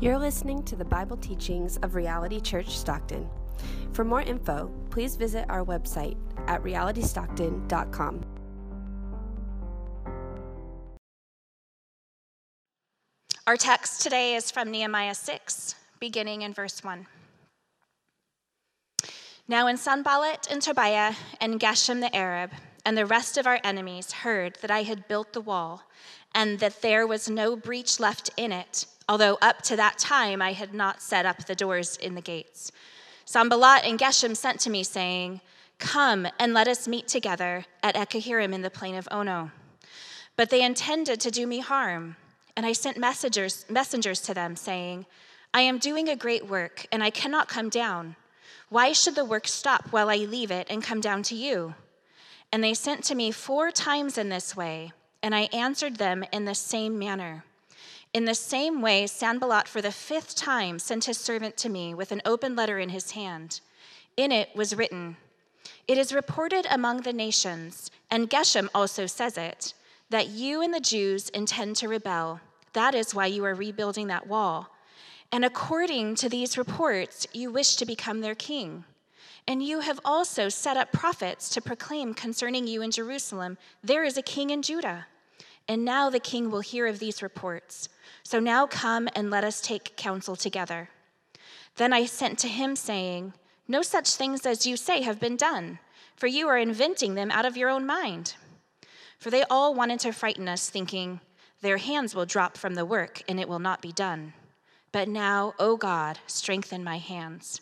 You're listening to the Bible teachings of Reality Church Stockton. For more info, please visit our website at realitystockton.com. Our text today is from Nehemiah 6, beginning in verse 1. Now, when Sanballat and Tobiah and Geshem the Arab and the rest of our enemies heard that I had built the wall and that there was no breach left in it, although up to that time I had not set up the doors in the gates. Sanballat and Geshem sent to me, saying, Come and let us meet together at Hakkephirim in the plain of Ono. But they intended to do me harm, and I sent messengers, messengers to them, saying, I am doing a great work, and I cannot come down. Why should the work stop while I leave it and come down to you? And they sent to me four times in this way and I answered them in the same manner. In the same way, Sanballat for the fifth time sent his servant to me with an open letter in his hand. In it was written, It is reported among the nations, and Geshem also says it, that you and the Jews intend to rebel. That is why you are rebuilding that wall. And according to these reports, you wish to become their king. And you have also set up prophets to proclaim concerning you in Jerusalem, There is a king in Judah. And now the king will hear of these reports. So now come and let us take counsel together. Then I sent to him, saying, No such things as you say have been done, for you are inventing them out of your own mind. For they all wanted to frighten us, thinking, Their hands will drop from the work, and it will not be done. But now, O God, strengthen my hands.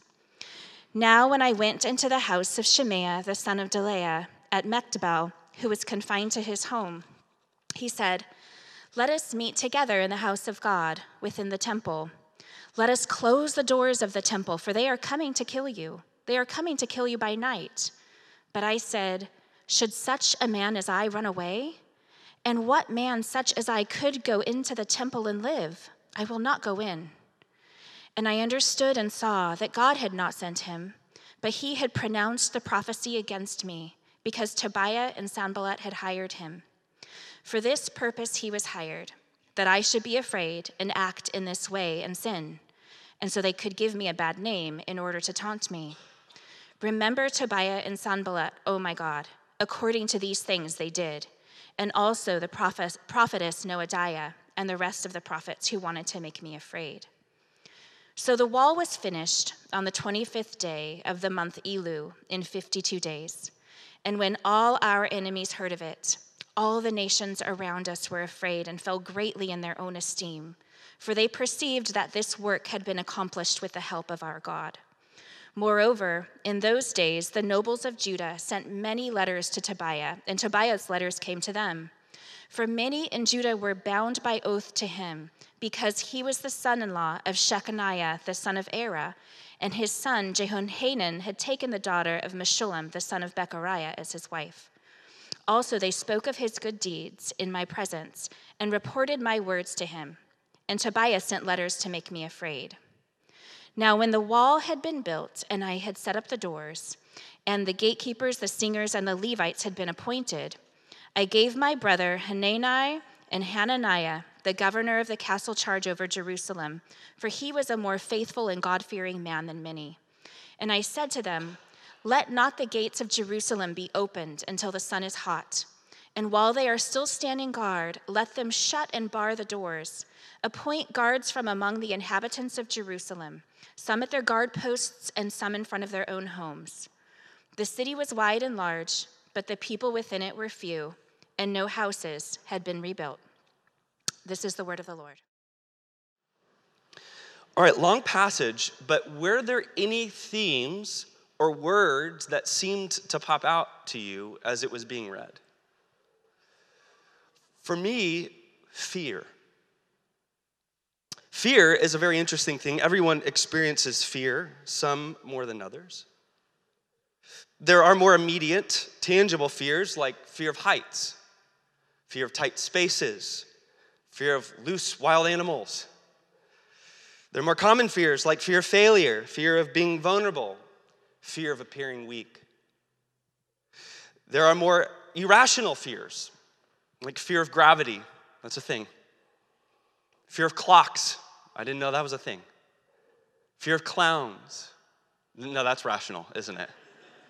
Now, when I went into the house of Shemaiah, the son of Delaiah, at Mehetabel, who was confined to his home, he said, Let us meet together in the house of God within the temple. Let us close the doors of the temple, for they are coming to kill you. They are coming to kill you by night. But I said, Should such a man as I run away? And what man such as I could go into the temple and live? I will not go in. And I understood and saw that God had not sent him, but he had pronounced the prophecy against me, because Tobiah and Sanballat had hired him. For this purpose he was hired, that I should be afraid and act in this way and sin, and so they could give me a bad name in order to taunt me. Remember Tobiah and Sanballat, O oh my God, according to these things they did, and also the prophet, prophetess Noadiah and the rest of the prophets who wanted to make me afraid. So the wall was finished on the 25th day of the month Elul in 52 days. And when all our enemies heard of it, all the nations around us were afraid and fell greatly in their own esteem, for they perceived that this work had been accomplished with the help of our God. Moreover, in those days, the nobles of Judah sent many letters to Tobiah, and Tobiah's letters came to them. For many in Judah were bound by oath to him, because he was the son in law of Shechaniah, the son of Arah, and his son Jehohanan had taken the daughter of Meshullam, the son of Berechiah, as his wife. Also, they spoke of his good deeds in my presence and reported my words to him. And Tobiah sent letters to make me afraid. Now, when the wall had been built and I had set up the doors, and the gatekeepers, the singers, and the Levites had been appointed, I gave my brother Hanani and Hananiah, the governor of the castle charge over Jerusalem, for he was a more faithful and God fearing man than many. And I said to them, let not the gates of Jerusalem be opened until the sun is hot. And while they are still standing guard, let them shut and bar the doors. Appoint guards from among the inhabitants of Jerusalem, some at their guard posts and some in front of their own homes. The city was wide and large, but the people within it were few, and no houses had been rebuilt. This is the word of the Lord. All right, long passage, but were there any themes or words that seemed to pop out to you as it was being read? For me, fear. Fear is a very interesting thing. Everyone experiences fear, some more than others. There are more immediate, tangible fears like fear of heights, fear of tight spaces, fear of loose wild animals. There are more common fears like fear of failure, fear of being vulnerable, fear of appearing weak. There are more irrational fears, like fear of gravity. That's a thing. Fear of clocks. I didn't know that was a thing. Fear of clowns. No, that's rational, isn't it?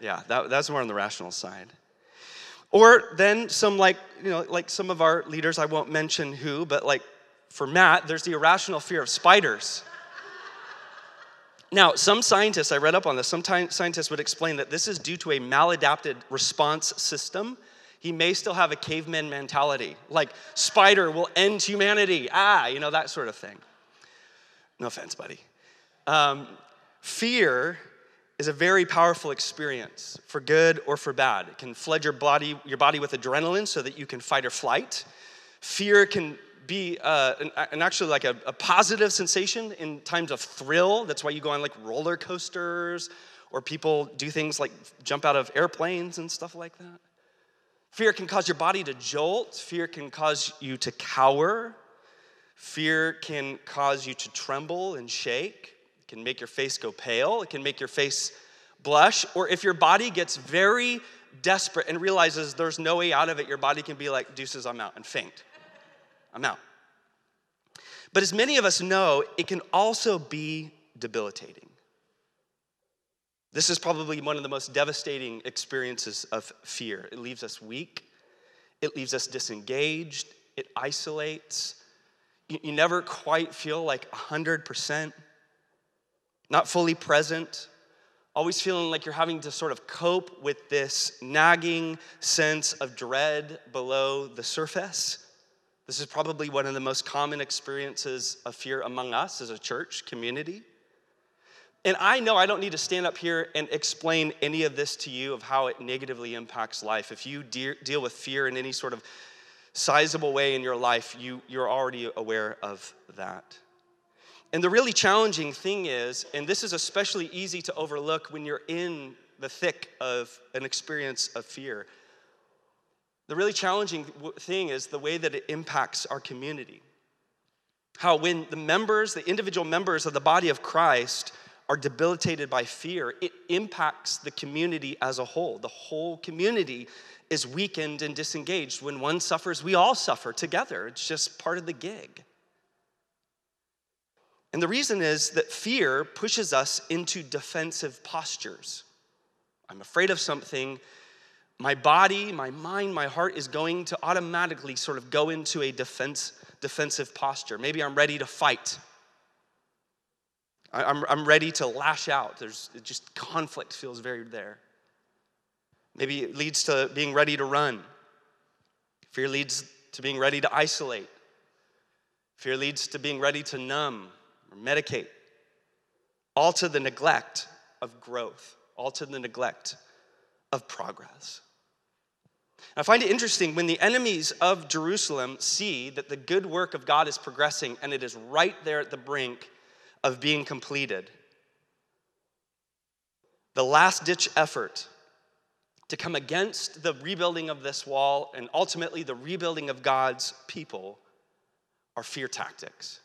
Yeah, that, that's more on the rational side. Or then some like, you know, like some of our leaders, I won't mention who, but like for Matt, there's the irrational fear of spiders. Now, some scientists, I read up on this, some scientists would explain that this is due to a maladapted response system. He may still have a caveman mentality, like spider will end humanity, ah, you know, that sort of thing. No offense, buddy. Um, fear is a very powerful experience for good or for bad. It can flood your body, your body with adrenaline so that you can fight or flight. Fear can be uh, an, an, actually like a, a positive sensation in times of thrill. That's why you go on like roller coasters or people do things like jump out of airplanes and stuff like that. Fear can cause your body to jolt. Fear can cause you to cower. Fear can cause you to tremble and shake. It can make your face go pale. It can make your face blush. Or if your body gets very desperate and realizes there's no way out of it, your body can be like, deuces, I'm out, and faint. I'm out. But as many of us know, it can also be debilitating. This is probably one of the most devastating experiences of fear. It leaves us weak, it leaves us disengaged, it isolates. You, you never quite feel like 100%, not fully present, always feeling like you're having to sort of cope with this nagging sense of dread below the surface. This is probably one of the most common experiences of fear among us as a church community. And I know I don't need to stand up here and explain any of this to you of how it negatively impacts life. If you de- deal with fear in any sort of sizable way in your life, you, you're already aware of that. And the really challenging thing is, and this is especially easy to overlook when you're in the thick of an experience of fear, the really challenging thing is the way that it impacts our community. How, when the members, the individual members of the body of Christ, are debilitated by fear, it impacts the community as a whole. The whole community is weakened and disengaged. When one suffers, we all suffer together. It's just part of the gig. And the reason is that fear pushes us into defensive postures. I'm afraid of something, my body, my mind, my heart is going to automatically sort of go into a defense, defensive posture. Maybe I'm ready to fight. I'm, I'm ready to lash out. There's just conflict feels very there. Maybe it leads to being ready to run. Fear leads to being ready to isolate. Fear leads to being ready to numb or medicate. All to the neglect of growth, all to the neglect of progress. I find it interesting when the enemies of Jerusalem see that the good work of God is progressing and it is right there at the brink of being completed. The last ditch effort to come against the rebuilding of this wall and ultimately the rebuilding of God's people are fear tactics.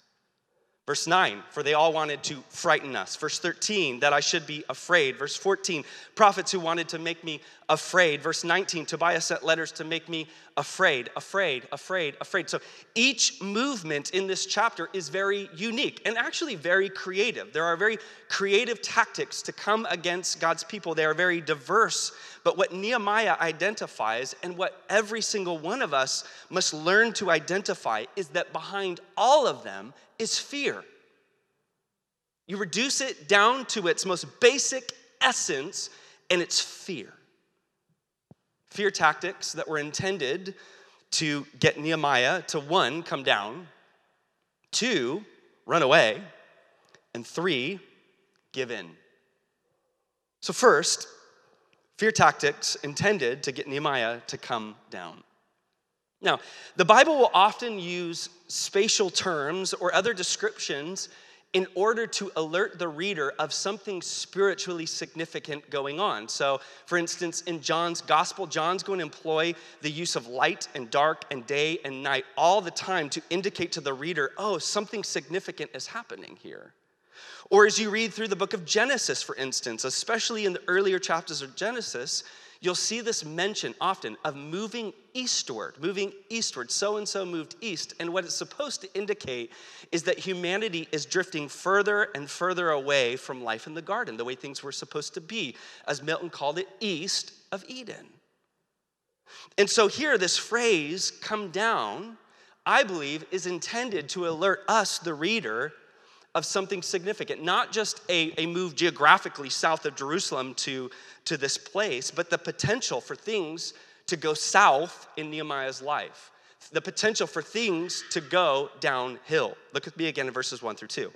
Verse 9, for they all wanted to frighten us. Verse 13, that I should be afraid. Verse 14, prophets who wanted to make me afraid. Verse 19, Tobiah sent letters to make me afraid, afraid, afraid, afraid. So each movement in this chapter is very unique and actually very creative. There are very creative tactics to come against God's people, they are very diverse. But what Nehemiah identifies and what every single one of us must learn to identify is that behind all of them is fear. You reduce it down to its most basic essence, and it's fear. Fear tactics that were intended to get Nehemiah to one, come down, two, run away, and three, give in. So, first, fear tactics intended to get Nehemiah to come down. Now, the Bible will often use spatial terms or other descriptions in order to alert the reader of something spiritually significant going on. So, for instance, in John's gospel, John's going to employ the use of light and dark and day and night all the time to indicate to the reader, oh, something significant is happening here. Or as you read through the book of Genesis, for instance, especially in the earlier chapters of Genesis, you'll see this mention often of moving eastward, moving eastward. So and so moved east. And what it's supposed to indicate is that humanity is drifting further and further away from life in the garden, the way things were supposed to be, as Milton called it, east of Eden. And so here, this phrase, come down, I believe, is intended to alert us, the reader, of something significant, not just a, a move geographically south of Jerusalem to, to this place, but the potential for things to go south in Nehemiah's life, the potential for things to go downhill. Look with me again in verses one through two.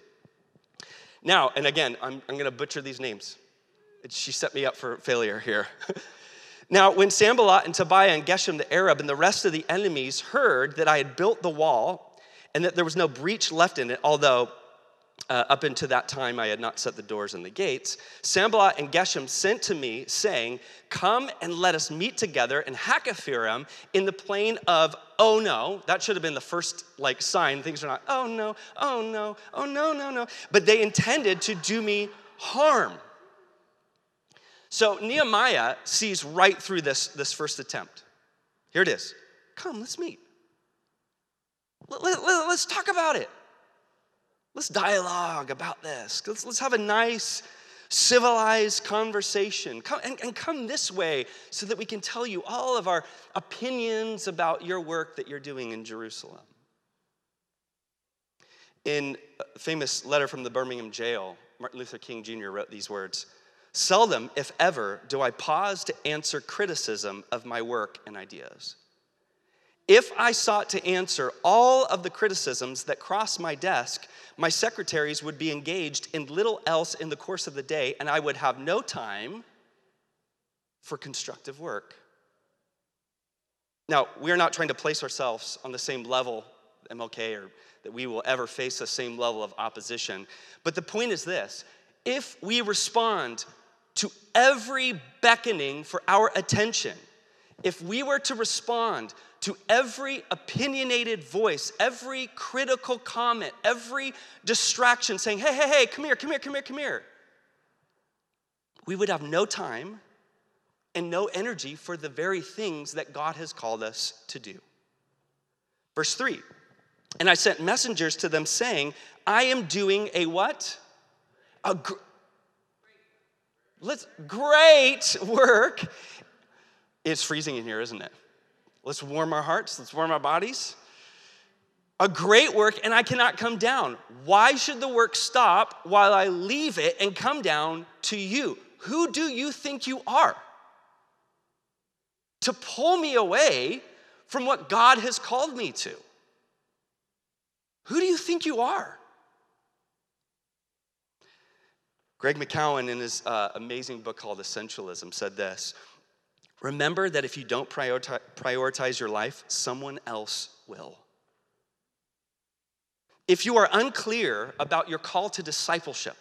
Now, and again, I'm, I'm going to butcher these names. She set me up for failure here. now, when Sanballat and Tobiah and Geshem the Arab and the rest of the enemies heard that I had built the wall and that there was no breach left in it, although uh, up until that time, I had not set the doors and the gates. Sanballat and Geshem sent to me, saying, Come and let us meet together in Hakkephirim in the plain of oh no. That should have been the first like sign. Things are not, oh no, oh no, oh no, no, no. But they intended to do me harm. So Nehemiah sees right through this, this first attempt. Here it is. Come, let's meet. Let, let, let's talk about it. Let's dialogue about this. Let's, let's have a nice, civilized conversation. Come, and, and come this way so that we can tell you all of our opinions about your work that you're doing in Jerusalem. In a famous letter from the Birmingham jail, Martin Luther King Jr. wrote these words Seldom, if ever, do I pause to answer criticism of my work and ideas. If I sought to answer all of the criticisms that cross my desk, my secretaries would be engaged in little else in the course of the day, and I would have no time for constructive work. Now, we're not trying to place ourselves on the same level, MLK, or that we will ever face the same level of opposition. But the point is this if we respond to every beckoning for our attention, if we were to respond to every opinionated voice, every critical comment, every distraction saying, hey, hey, hey, come here, come here, come here, come here, we would have no time and no energy for the very things that God has called us to do. Verse 3 And I sent messengers to them saying, I am doing a what? A gr- Let's, great work. It's freezing in here, isn't it? Let's warm our hearts, let's warm our bodies. A great work, and I cannot come down. Why should the work stop while I leave it and come down to you? Who do you think you are? To pull me away from what God has called me to. Who do you think you are? Greg McKeown, in his uh, amazing book called Essentialism, said this Remember that if you don't prioritize your life, someone else will. If you are unclear about your call to discipleship,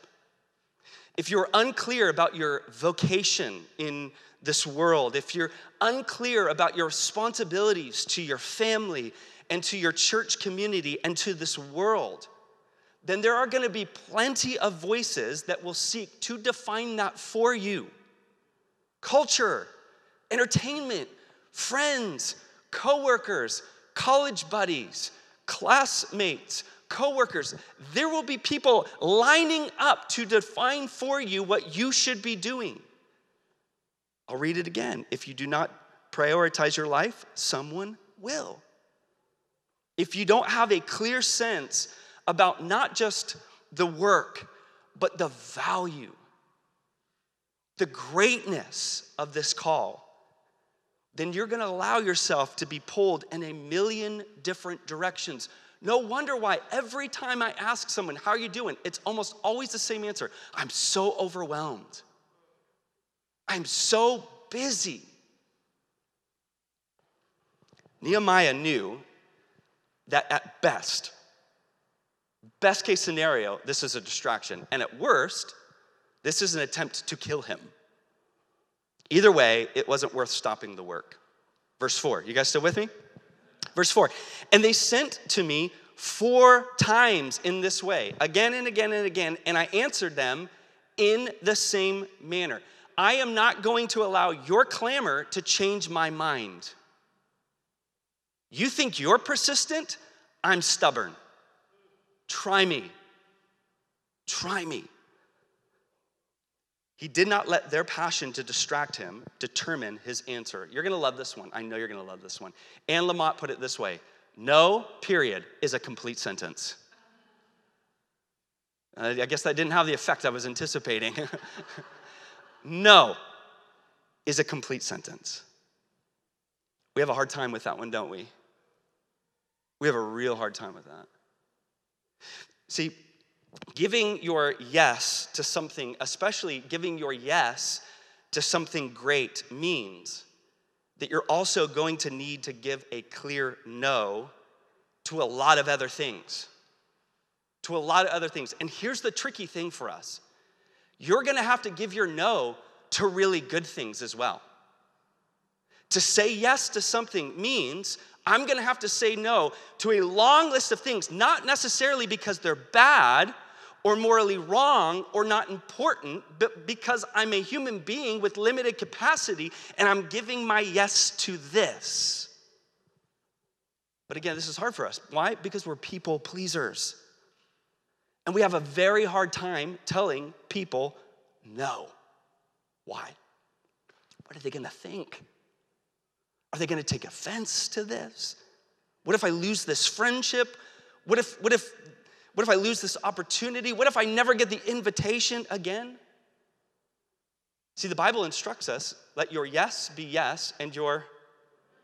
if you're unclear about your vocation in this world, if you're unclear about your responsibilities to your family and to your church community and to this world, then there are going to be plenty of voices that will seek to define that for you. Culture, entertainment, friends, coworkers, college buddies, classmates, coworkers. There will be people lining up to define for you what you should be doing. I'll read it again. If you do not prioritize your life, someone will. If you don't have a clear sense about not just the work, but the value, the greatness of this call, then you're going to allow yourself to be pulled in a million different directions. No wonder why every time I ask someone, How are you doing? it's almost always the same answer I'm so overwhelmed. I'm so busy. Nehemiah knew that at best, best case scenario, this is a distraction. And at worst, this is an attempt to kill him. Either way, it wasn't worth stopping the work. Verse 4, you guys still with me? Verse 4, and they sent to me four times in this way, again and again and again, and I answered them in the same manner. I am not going to allow your clamor to change my mind. You think you're persistent? I'm stubborn. Try me. Try me. He did not let their passion to distract him determine his answer. You're gonna love this one. I know you're gonna love this one. Anne Lamott put it this way No, period, is a complete sentence. I guess that didn't have the effect I was anticipating. no is a complete sentence. We have a hard time with that one, don't we? We have a real hard time with that. See, giving your yes to something, especially giving your yes to something great, means that you're also going to need to give a clear no to a lot of other things. To a lot of other things. And here's the tricky thing for us you're gonna have to give your no to really good things as well. To say yes to something means I'm gonna have to say no to a long list of things, not necessarily because they're bad or morally wrong or not important, but because I'm a human being with limited capacity and I'm giving my yes to this. But again, this is hard for us. Why? Because we're people pleasers. And we have a very hard time telling people no. Why? What are they gonna think? Are they gonna take offense to this? What if I lose this friendship? What if, what if, what if I lose this opportunity? What if I never get the invitation again? See, the Bible instructs us let your yes be yes and your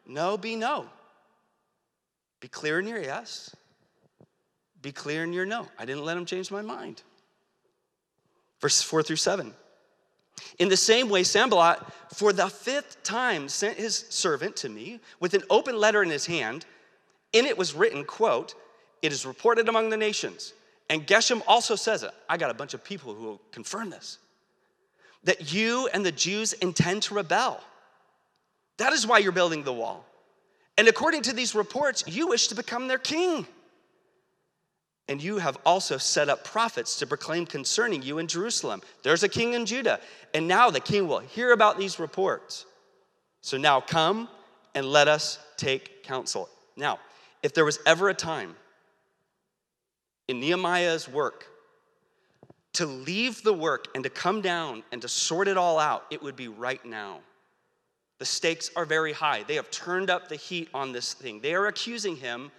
no be no. Be clear in your yes, be clear in your no. I didn't let him change my mind. Verses four through seven. In the same way, Sanballat, for the fifth time, sent his servant to me with an open letter in his hand. In it was written, quote, It is reported among the nations. And Geshem also says it. I got a bunch of people who will confirm this. That you and the Jews intend to rebel. That is why you're building the wall. And according to these reports, you wish to become their king. And you have also set up prophets to proclaim concerning you in Jerusalem. There's a king in Judah. And now the king will hear about these reports. So now come and let us take counsel. Now, if there was ever a time in Nehemiah's work to leave the work and to come down and to sort it all out, it would be right now. The stakes are very high. They have turned up the heat on this thing. They are accusing him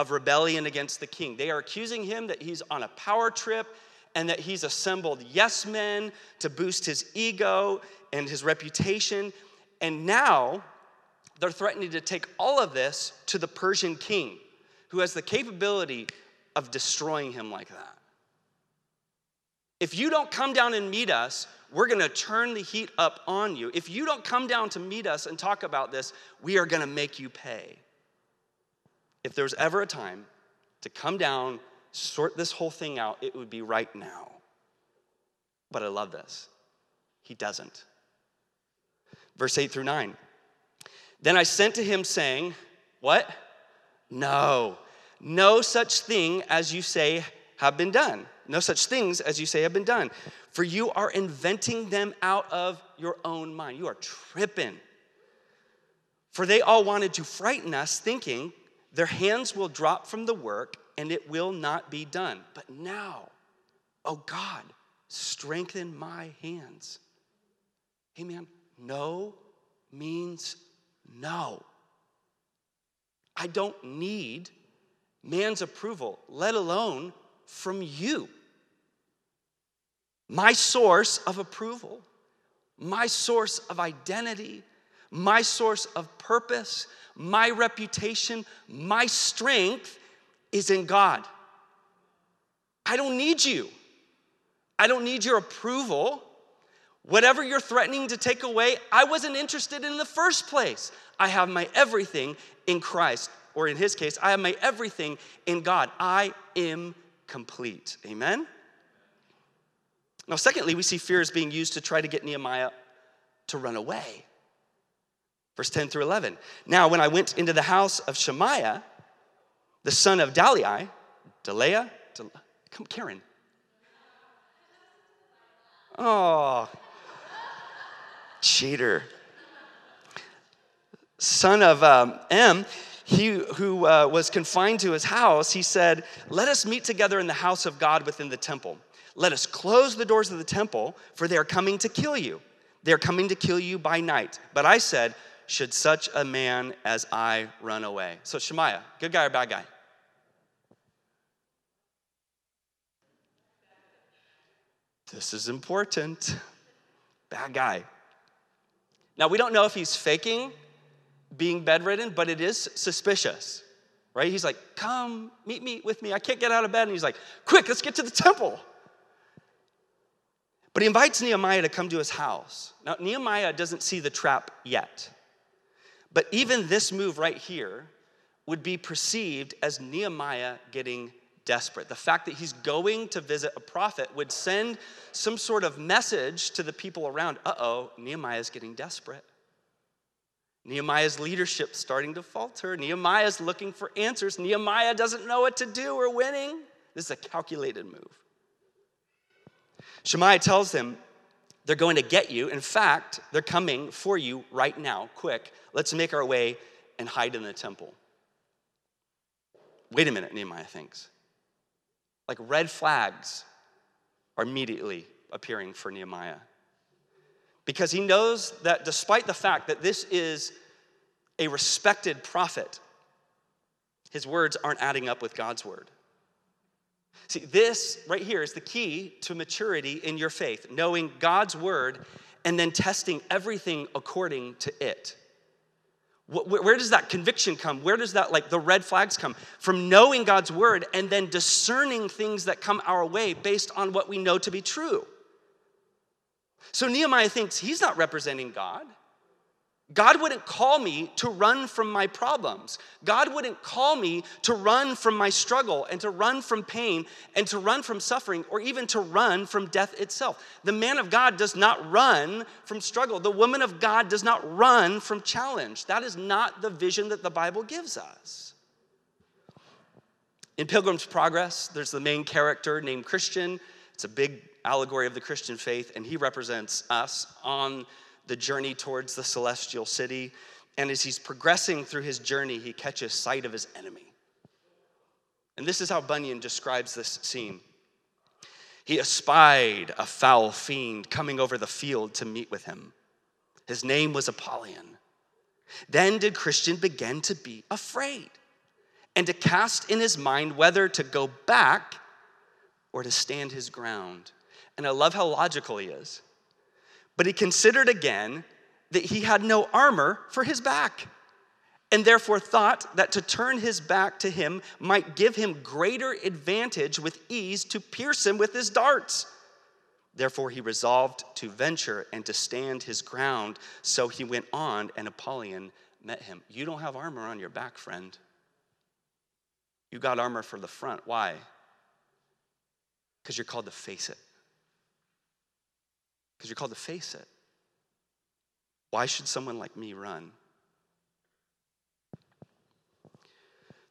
of rebellion against the king. They are accusing him that he's on a power trip and that he's assembled yes men to boost his ego and his reputation. And now they're threatening to take all of this to the Persian king, who has the capability of destroying him like that. If you don't come down and meet us, we're gonna turn the heat up on you. If you don't come down to meet us and talk about this, we are gonna make you pay if there was ever a time to come down, sort this whole thing out, it would be right now. But I love this. He doesn't. Verse 8 through 9. Then I sent to him, saying, What? No, no such thing as you say have been done. No such things as you say have been done. For you are inventing them out of your own mind. You are tripping. For they all wanted to frighten us, thinking their hands will drop from the work and it will not be done. But now, oh God, strengthen my hands. Amen. No means no. I don't need man's approval, let alone from you. My source of approval, my source of identity, my source of purpose, my reputation, my strength is in God. I don't need you. I don't need your approval. Whatever you're threatening to take away, I wasn't interested in the first place. I have my everything in Christ, or in his case, I have my everything in God. I am complete. Amen? Now, secondly, we see fear as being used to try to get Nehemiah to run away. Verse 10 through 11. Now, when I went into the house of Shemaiah, the son of Delea, Del- come, Karen. Oh, cheater. Son of um, M, he who uh, was confined to his house, he said, Let us meet together in the house of God within the temple. Let us close the doors of the temple, for they are coming to kill you. They are coming to kill you by night. But I said, Should such a man as I run away? So, Shemaiah, good guy or bad guy? This is important. Bad guy. Now, we don't know if he's faking being bedridden, but it is suspicious, right? He's like, Come, meet me with me. I can't get out of bed. And he's like, Quick, let's get to the temple. But he invites Nehemiah to come to his house. Now, Nehemiah doesn't see the trap yet. But even this move right here would be perceived as Nehemiah getting desperate. The fact that he's going to visit a prophet would send some sort of message to the people around uh oh, Nehemiah's getting desperate. Nehemiah's leadership starting to falter. Nehemiah's looking for answers. Nehemiah doesn't know what to do. We're winning. This is a calculated move. Shemaiah tells them they're going to get you. In fact, they're coming for you right now. Quick, let's make our way and hide in the temple. Wait a minute, Nehemiah thinks. Like red flags are immediately appearing for Nehemiah. Because he knows that despite the fact that this is a respected prophet, his words aren't adding up with God's word. See, this right here is the key to maturity in your faith, knowing God's word and then testing everything according to it. Where does that conviction come? Where does that, like, the red flags come? From knowing God's word and then discerning things that come our way based on what we know to be true. So Nehemiah thinks he's not representing God. God wouldn't call me to run from my problems. God wouldn't call me to run from my struggle and to run from pain and to run from suffering or even to run from death itself. The man of God does not run from struggle. The woman of God does not run from challenge. That is not the vision that the Bible gives us. In Pilgrim's Progress, there's the main character named Christian. It's a big allegory of the Christian faith, and he represents us on the journey towards the celestial city. And as he's progressing through his journey, he catches sight of his enemy. And this is how Bunyan describes this scene. He espied a foul fiend coming over the field to meet with him. His name was Apollyon. Then did Christian begin to be afraid and to cast in his mind whether to go back or to stand his ground. And I love how logical he is. But he considered again that he had no armor for his back, and therefore thought that to turn his back to him might give him greater advantage with ease to pierce him with his darts. Therefore, he resolved to venture and to stand his ground. So he went on, and Apollyon met him. You don't have armor on your back, friend. You got armor for the front. Why? Because you're called to face it because you're called to face it. Why should someone like me run?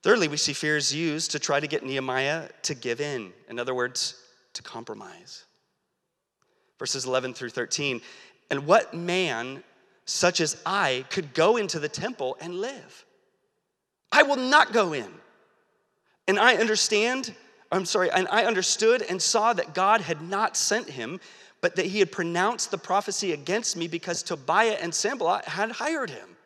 Thirdly, we see fears used to try to get Nehemiah to give in. In other words, to compromise. Verses 11 through 13. And what man such as I could go into the temple and live? I will not go in. And I understand, I'm sorry, and I understood and saw that God had not sent him but that he had pronounced the prophecy against me because Tobiah and Sanballat had hired him.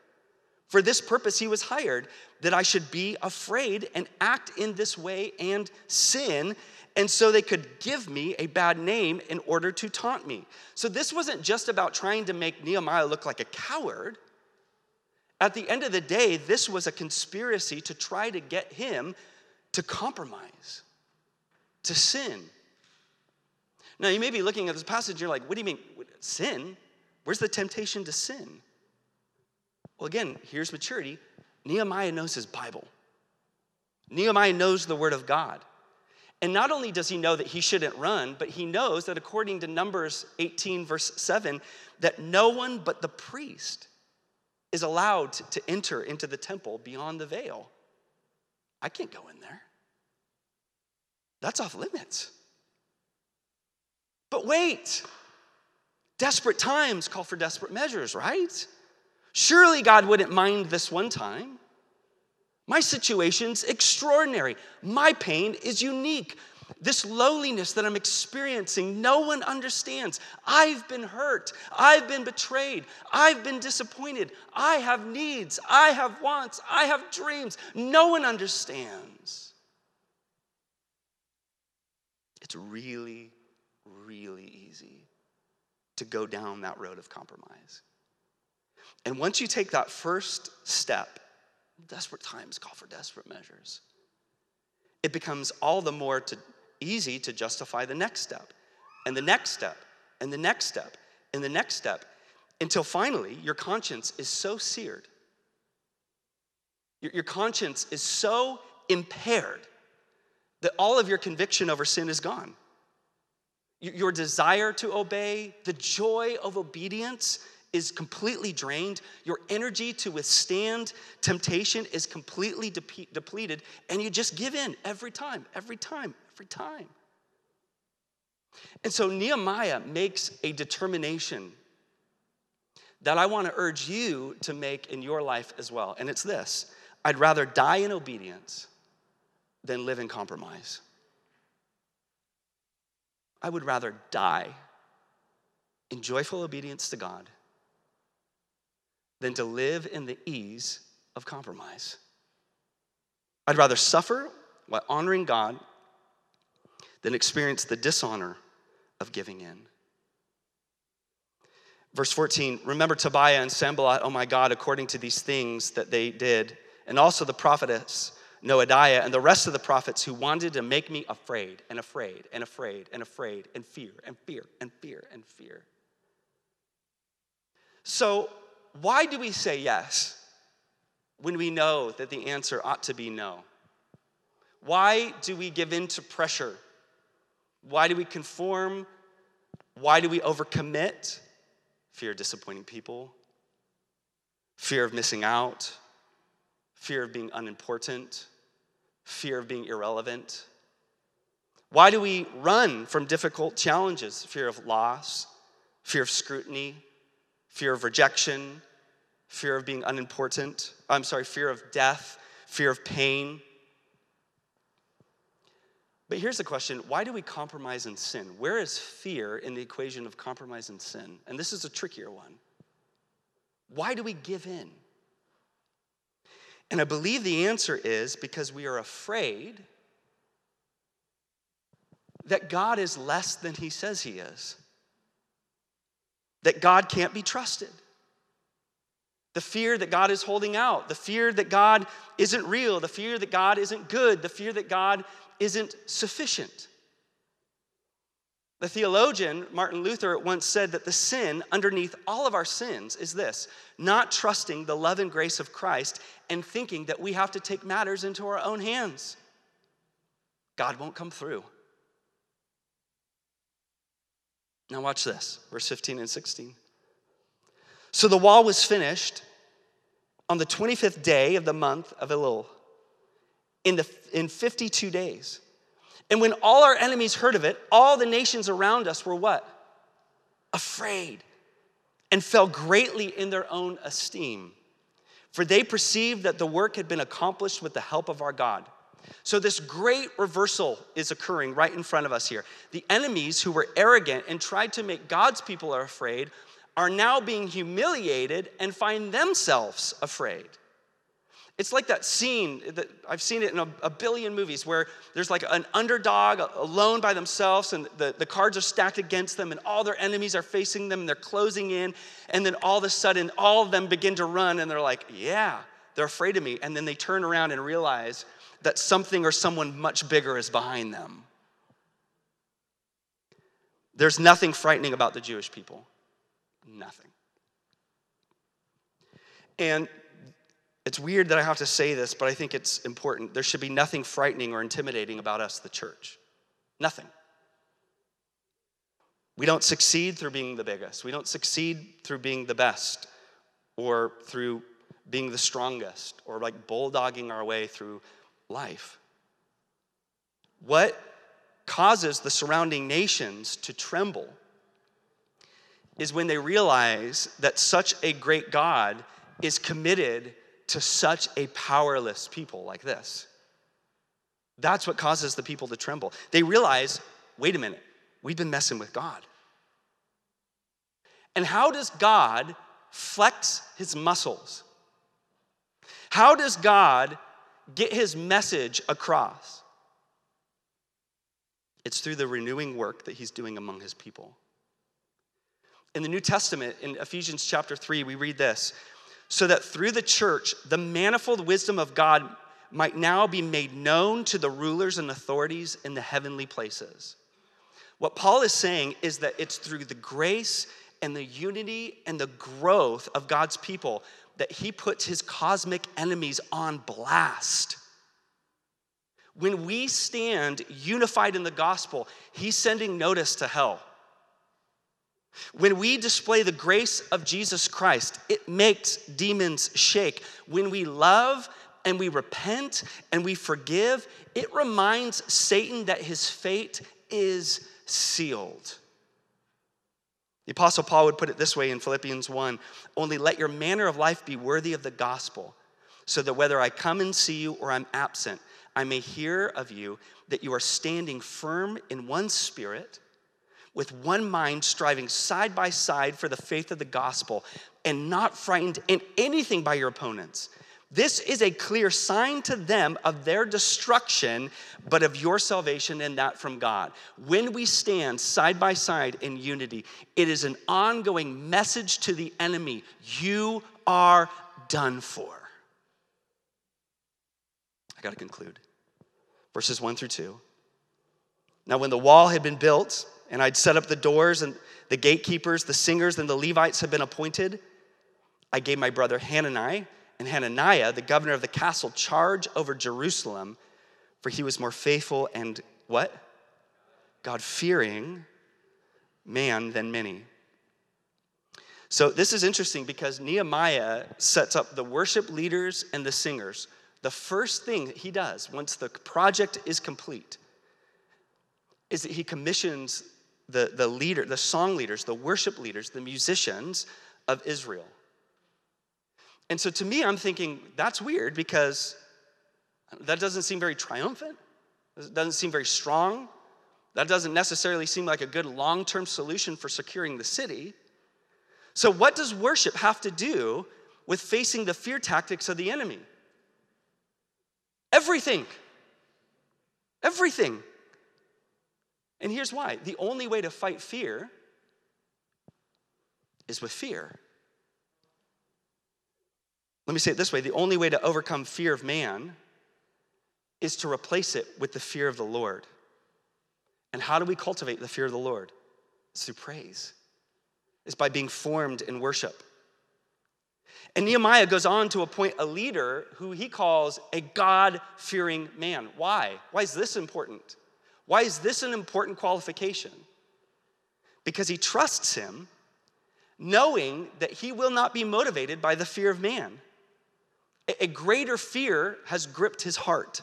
For this purpose he was hired, that I should be afraid and act in this way and sin, and so they could give me a bad name in order to taunt me. So this wasn't just about trying to make Nehemiah look like a coward. At the end of the day, this was a conspiracy to try to get him to compromise, to sin. Now, you may be looking at this passage, you're like, what do you mean? Sin? Where's the temptation to sin? Well, again, here's maturity. Nehemiah knows his Bible, Nehemiah knows the Word of God. And not only does he know that he shouldn't run, but he knows that according to Numbers 18, verse 7, that no one but the priest is allowed to enter into the temple beyond the veil. I can't go in there. That's off limits. But wait, desperate times call for desperate measures, right? Surely God wouldn't mind this one time. My situation's extraordinary. My pain is unique. This lowliness that I'm experiencing, no one understands. I've been hurt. I've been betrayed. I've been disappointed. I have needs. I have wants. I have dreams. No one understands. It's really, really easy to go down that road of compromise. And once you take that first step, desperate times call for desperate measures. It becomes all the more to, easy to justify the next step, and the next step, and the next step, and the next step, until finally your conscience is so seared. Your, your conscience is so impaired that all of your conviction over sin is gone. Your, desire to obey, the joy of obedience, is completely drained, your energy to withstand temptation is completely de- depleted, and you just give in every time, every time, every time. And so Nehemiah makes a determination that I want to urge you to make in your life as well. And it's this I'd rather die in obedience than live in compromise. I would rather die in joyful obedience to God than to live in the ease of compromise. I'd rather suffer while honoring God than experience the dishonor of giving in. Verse 14, remember Tobiah and Sanballat, oh my God, according to these things that they did, and also the prophetess Noadiah and the rest of the prophets who wanted to make me afraid and afraid and afraid and afraid and fear and fear and fear and fear. So why do we say yes when we know that the answer ought to be no? Why do we give in to pressure? Why do we conform? Why do we overcommit? Fear of disappointing people, fear of missing out, fear of being unimportant, fear of being irrelevant. Why do we run from difficult challenges? Fear of loss, fear of scrutiny, fear of rejection, fear of being unimportant. I'm sorry, fear of death, fear of pain. But here's the question why do we compromise in sin? Where is fear in the equation of compromise and sin? And this is a trickier one. Why do we give in? And I believe the answer is because we are afraid that God is less than he says he is that God can't be trusted. The fear that God is holding out, the fear that God isn't real, the fear that God isn't good, the fear that God isn't sufficient. The theologian Martin Luther once said that the sin underneath all of our sins is this not trusting the love and grace of Christ and thinking that we have to take matters into our own hands. God won't come through. Now, watch this, verse 15 and 16. So the wall was finished on the 25th day of the month of Elul in, the, in 52 days. And when all our enemies heard of it, all the nations around us were what? Afraid and fell greatly in their own esteem. For they perceived that the work had been accomplished with the help of our God. So, this great reversal is occurring right in front of us here. The enemies who were arrogant and tried to make God's people afraid are now being humiliated and find themselves afraid. It's like that scene that I've seen it in a, a, billion movies where there's like an underdog alone by themselves and the, the cards are stacked against them and all their enemies are facing them and they're closing in. And then all of a sudden, all of them begin to run and they're like, yeah, they're afraid of me. And then they turn around and realize that something or someone much bigger is behind them. There's nothing frightening about the Jewish people. Nothing. And it's weird that I have to say this, but I think it's important. There should be nothing frightening or intimidating about us, the church. Nothing. We don't succeed through being the biggest. We don't succeed through being the best or through being the strongest or like bulldogging our way through life. What causes the surrounding nations to tremble is when they realize that such a great God is committed to such a powerless people like this. That's what causes the people to tremble. They realize wait a minute, we've been messing with God. And how does God flex his muscles? How does God get his message across? It's through the renewing work that he's doing among his people. In the New Testament, in Ephesians chapter 3, we read this so that through the church, the manifold wisdom of God might now be made known to the rulers and authorities in the heavenly places. What Paul is saying is that it's through the grace and the unity and the growth of God's people that he puts his cosmic enemies on blast. When we stand unified in the gospel, he's sending notice to hell. When we display the grace of Jesus Christ, it makes demons shake. When we love and we repent and we forgive, it reminds Satan that his fate is sealed. The Apostle Paul would put it this way in Philippians 1 Only let your manner of life be worthy of the gospel, so that whether I come and see you or I'm absent, I may hear of you that you are standing firm in one spirit, with one mind, striving side by side for the faith of the gospel, and not frightened in anything by your opponents this is a clear sign to them of their destruction, but of your salvation and that from God. When we stand side by side in unity, it is an ongoing message to the enemy you are done for. I got to conclude. Verses 1 through 2. Now, when the wall had been built, and I'd set up the doors, and the gatekeepers, the singers, and the Levites had been appointed, I gave my brother Hanani and Hananiah, the governor of the castle, charge over Jerusalem, for he was more faithful and what? God fearing man than many. So this is interesting because Nehemiah sets up the worship leaders and the singers. The first thing he does once the project is complete is that he commissions the, the leader, the song leaders, the worship leaders, the musicians of Israel. And so to me, I'm thinking, that's weird because that doesn't seem very triumphant. It doesn't seem very strong. That doesn't necessarily seem like a good long term solution for securing the city. So, what does worship have to do with facing the fear tactics of the enemy? Everything. Everything. And here's why the only way to fight fear is with fear. Let me say it this way the only way to overcome fear of man is to replace it with the fear of the Lord. And how do we cultivate the fear of the Lord? It's through praise, it's by being formed in worship. And Nehemiah goes on to appoint a leader who he calls a God fearing man. Why? Why is this important? Why is this an important qualification? Because he trusts him, knowing that he will not be motivated by the fear of man. A greater fear has gripped his heart.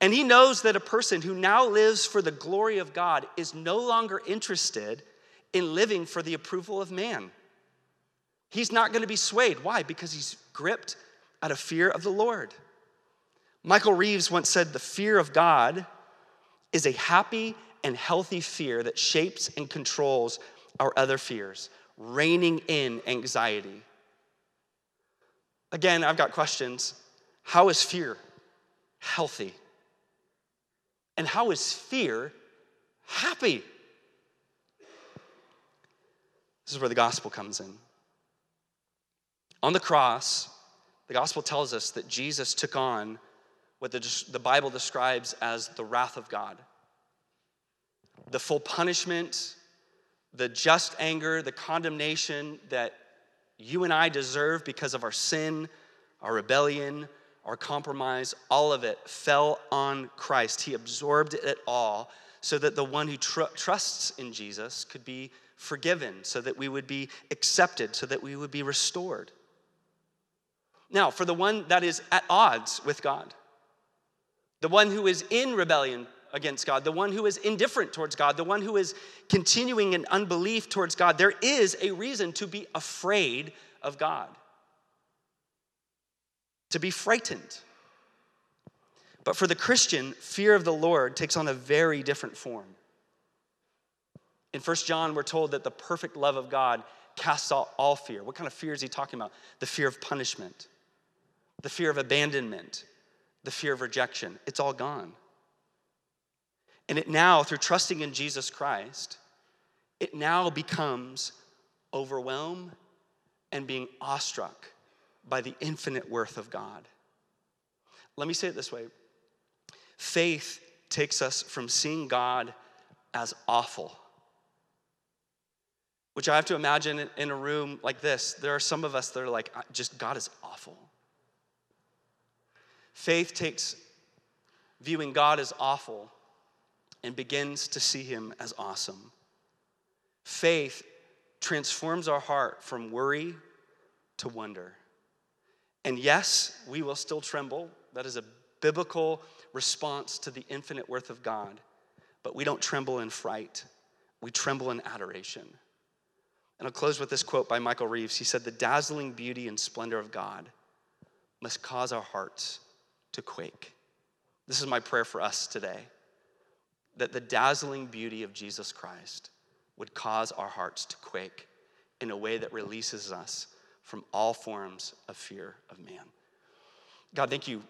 And he knows that a person who now lives for the glory of God is no longer interested in living for the approval of man. He's not going to be swayed. Why? Because he's gripped out of fear of the Lord. Michael Reeves once said, The fear of God is a happy and healthy fear that shapes and controls our other fears, reining in anxiety. Again, I've got questions. How is fear healthy? And how is fear happy? This is where the gospel comes in. On the cross, the gospel tells us that Jesus took on what the, the Bible describes as the wrath of God. The full punishment, the just anger, the condemnation that you and I deserve because of our sin, our rebellion, our compromise, all of it fell on Christ. He absorbed it all so that the one who tr- trusts in Jesus could be forgiven, so that we would be accepted, so that we would be restored. Now, for the one that is at odds with God, the one who is in rebellion against God, the one who is indifferent towards God, the one who is continuing in unbelief towards God, there is a reason to be afraid of God, to be frightened. But for the Christian, fear of the Lord takes on a very different form. In 1 John, we're told that the perfect love of God casts out all fear. What kind of fear is he talking about? The fear of punishment, the fear of abandonment, the fear of rejection. It's all gone. And it now, through trusting in Jesus Christ, it now becomes overwhelmed and being awestruck by the infinite worth of God. Let me say it this way faith takes us from seeing God as awful, which I have to imagine in a room like this. There are some of us that are like, just God is awful. Faith takes viewing God as awful and begins to see him as awesome. Faith transforms our heart from worry to wonder. And yes, we will still tremble. That is a biblical response to the infinite worth of God. But we don't tremble in fright, we tremble in adoration. And I'll close with this quote by Michael Reeves. He said, The dazzling beauty and splendor of God must cause our hearts to quake. This is my prayer for us today that the dazzling beauty of Jesus Christ would cause our hearts to quake in a way that releases us from all forms of fear of man. God, thank you